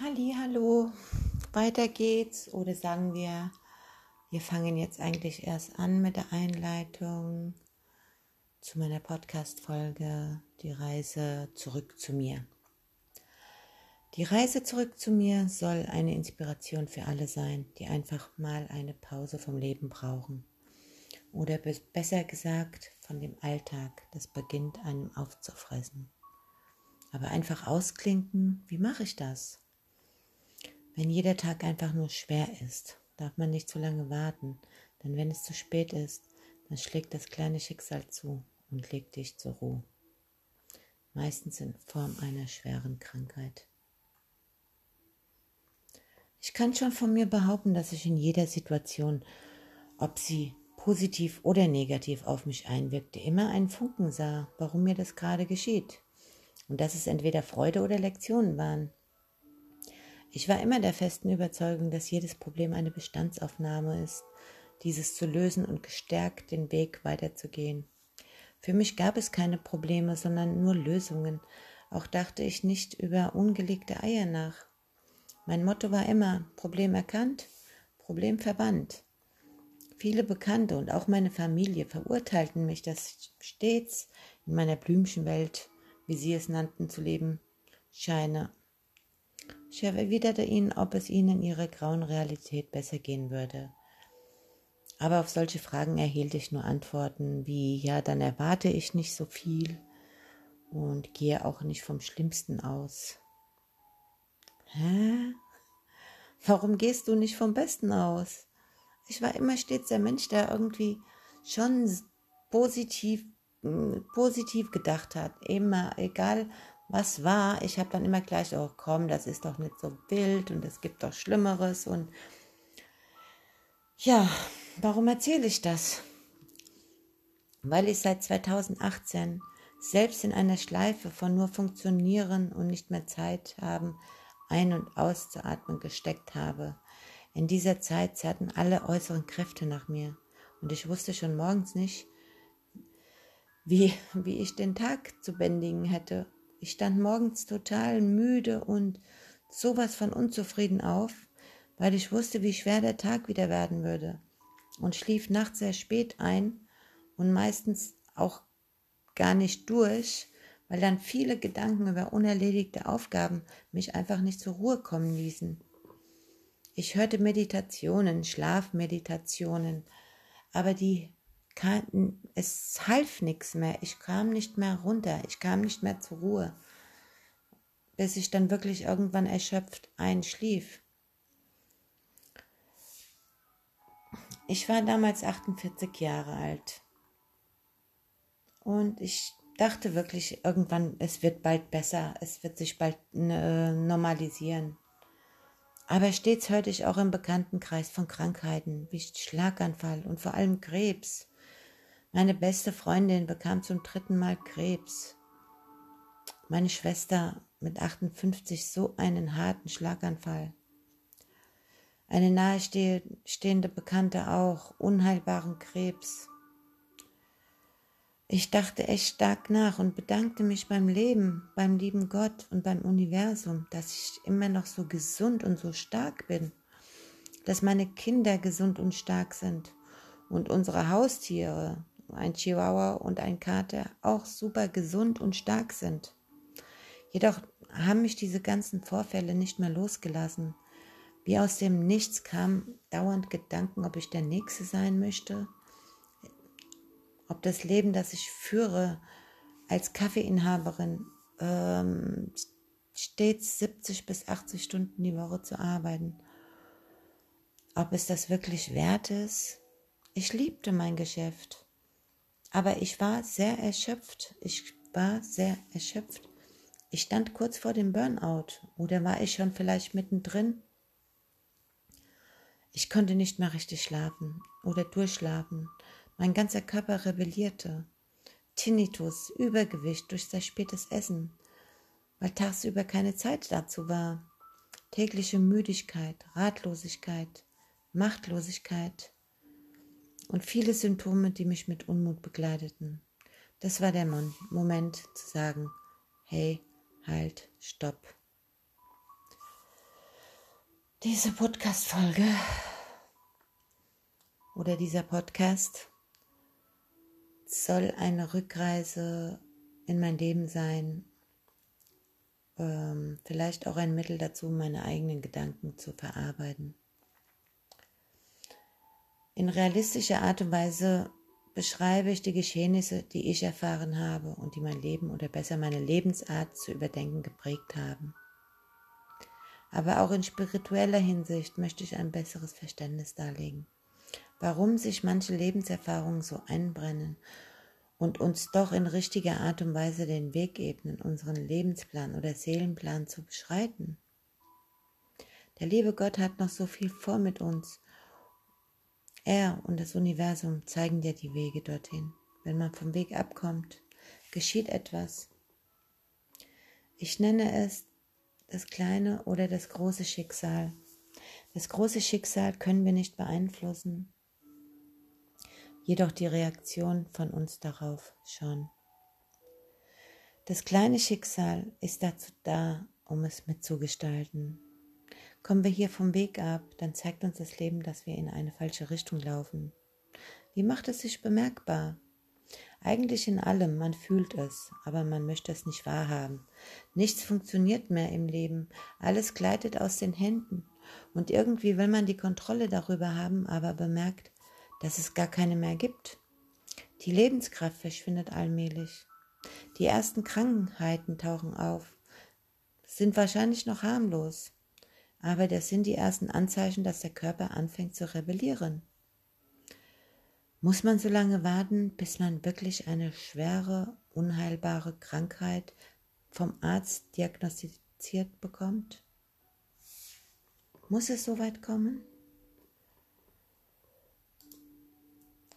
Halli, hallo. Weiter geht's oder sagen wir, wir fangen jetzt eigentlich erst an mit der Einleitung zu meiner Podcast Folge Die Reise zurück zu mir. Die Reise zurück zu mir soll eine Inspiration für alle sein, die einfach mal eine Pause vom Leben brauchen. Oder besser gesagt, von dem Alltag, das beginnt einem aufzufressen. Aber einfach ausklinken, wie mache ich das? Wenn jeder Tag einfach nur schwer ist, darf man nicht zu lange warten, denn wenn es zu spät ist, dann schlägt das kleine Schicksal zu und legt dich zur Ruhe. Meistens in Form einer schweren Krankheit. Ich kann schon von mir behaupten, dass ich in jeder Situation, ob sie positiv oder negativ auf mich einwirkte, immer einen Funken sah, warum mir das gerade geschieht. Und dass es entweder Freude oder Lektionen waren. Ich war immer der festen Überzeugung, dass jedes Problem eine Bestandsaufnahme ist, dieses zu lösen und gestärkt den Weg weiterzugehen. Für mich gab es keine Probleme, sondern nur Lösungen. Auch dachte ich nicht über ungelegte Eier nach. Mein Motto war immer Problem erkannt, Problem verbannt. Viele Bekannte und auch meine Familie verurteilten mich, dass ich stets in meiner Blümchenwelt, wie sie es nannten, zu leben scheine ich erwiderte ihnen, ob es ihnen in ihrer grauen Realität besser gehen würde. Aber auf solche Fragen erhielt ich nur Antworten wie, ja, dann erwarte ich nicht so viel und gehe auch nicht vom Schlimmsten aus. Hä? Warum gehst du nicht vom Besten aus? Ich war immer stets der Mensch, der irgendwie schon positiv, positiv gedacht hat. Immer, egal was war, ich habe dann immer gleich, oh komm, das ist doch nicht so wild und es gibt doch Schlimmeres und ja, warum erzähle ich das? Weil ich seit 2018 selbst in einer Schleife von nur funktionieren und nicht mehr Zeit haben, ein- und auszuatmen gesteckt habe. In dieser Zeit zerrten alle äußeren Kräfte nach mir und ich wusste schon morgens nicht, wie, wie ich den Tag zu bändigen hätte ich stand morgens total müde und sowas von unzufrieden auf, weil ich wusste, wie schwer der Tag wieder werden würde und schlief nachts sehr spät ein und meistens auch gar nicht durch, weil dann viele Gedanken über unerledigte Aufgaben mich einfach nicht zur Ruhe kommen ließen. Ich hörte Meditationen, Schlafmeditationen, aber die kann, es half nichts mehr. Ich kam nicht mehr runter. Ich kam nicht mehr zur Ruhe, bis ich dann wirklich irgendwann erschöpft einschlief. Ich war damals 48 Jahre alt. Und ich dachte wirklich irgendwann, es wird bald besser, es wird sich bald äh, normalisieren. Aber stets hörte ich auch im Bekanntenkreis von Krankheiten wie Schlaganfall und vor allem Krebs meine beste Freundin bekam zum dritten Mal Krebs. Meine Schwester mit 58 so einen harten Schlaganfall. Eine nahestehende Bekannte auch, unheilbaren Krebs. Ich dachte echt stark nach und bedankte mich beim Leben, beim lieben Gott und beim Universum, dass ich immer noch so gesund und so stark bin, dass meine Kinder gesund und stark sind und unsere Haustiere, ein Chihuahua und ein Kater auch super gesund und stark sind. Jedoch haben mich diese ganzen Vorfälle nicht mehr losgelassen. Wie aus dem Nichts kamen dauernd Gedanken, ob ich der Nächste sein möchte, ob das Leben, das ich führe als Kaffeeinhaberin, ähm, stets 70 bis 80 Stunden die Woche zu arbeiten, ob es das wirklich wert ist. Ich liebte mein Geschäft. Aber ich war sehr erschöpft. Ich war sehr erschöpft. Ich stand kurz vor dem Burnout oder war ich schon vielleicht mittendrin? Ich konnte nicht mehr richtig schlafen oder durchschlafen. Mein ganzer Körper rebellierte. Tinnitus, Übergewicht durch sehr spätes Essen, weil tagsüber keine Zeit dazu war. Tägliche Müdigkeit, Ratlosigkeit, Machtlosigkeit, und viele Symptome, die mich mit Unmut begleiteten. Das war der Moment zu sagen, hey, halt, stopp. Diese Podcast-Folge oder dieser Podcast soll eine Rückreise in mein Leben sein, ähm, vielleicht auch ein Mittel dazu, meine eigenen Gedanken zu verarbeiten. In realistischer Art und Weise beschreibe ich die Geschehnisse, die ich erfahren habe und die mein Leben oder besser meine Lebensart zu überdenken geprägt haben. Aber auch in spiritueller Hinsicht möchte ich ein besseres Verständnis darlegen, warum sich manche Lebenserfahrungen so einbrennen und uns doch in richtiger Art und Weise den Weg ebnen, unseren Lebensplan oder Seelenplan zu beschreiten. Der liebe Gott hat noch so viel vor mit uns er und das Universum zeigen dir die Wege dorthin. Wenn man vom Weg abkommt, geschieht etwas. Ich nenne es das kleine oder das große Schicksal. Das große Schicksal können wir nicht beeinflussen, jedoch die Reaktion von uns darauf schon. Das kleine Schicksal ist dazu da, um es mitzugestalten. Kommen wir hier vom Weg ab, dann zeigt uns das Leben, dass wir in eine falsche Richtung laufen. Wie macht es sich bemerkbar? Eigentlich in allem, man fühlt es, aber man möchte es nicht wahrhaben. Nichts funktioniert mehr im Leben, alles gleitet aus den Händen und irgendwie will man die Kontrolle darüber haben, aber bemerkt, dass es gar keine mehr gibt. Die Lebenskraft verschwindet allmählich. Die ersten Krankheiten tauchen auf, sind wahrscheinlich noch harmlos aber das sind die ersten Anzeichen, dass der Körper anfängt zu rebellieren. Muss man so lange warten, bis man wirklich eine schwere, unheilbare Krankheit vom Arzt diagnostiziert bekommt? Muss es so weit kommen?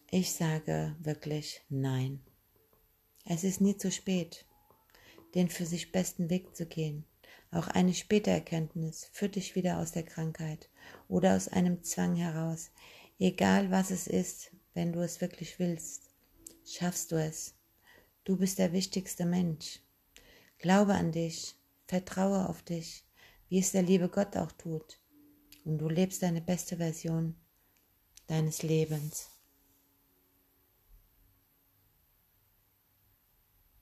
Ich sage wirklich nein. Es ist nie zu spät, den für sich besten Weg zu gehen. Auch eine späte Erkenntnis führt dich wieder aus der Krankheit oder aus einem Zwang heraus. Egal was es ist, wenn du es wirklich willst, schaffst du es. Du bist der wichtigste Mensch. Glaube an dich, vertraue auf dich, wie es der liebe Gott auch tut. Und du lebst deine beste Version deines Lebens.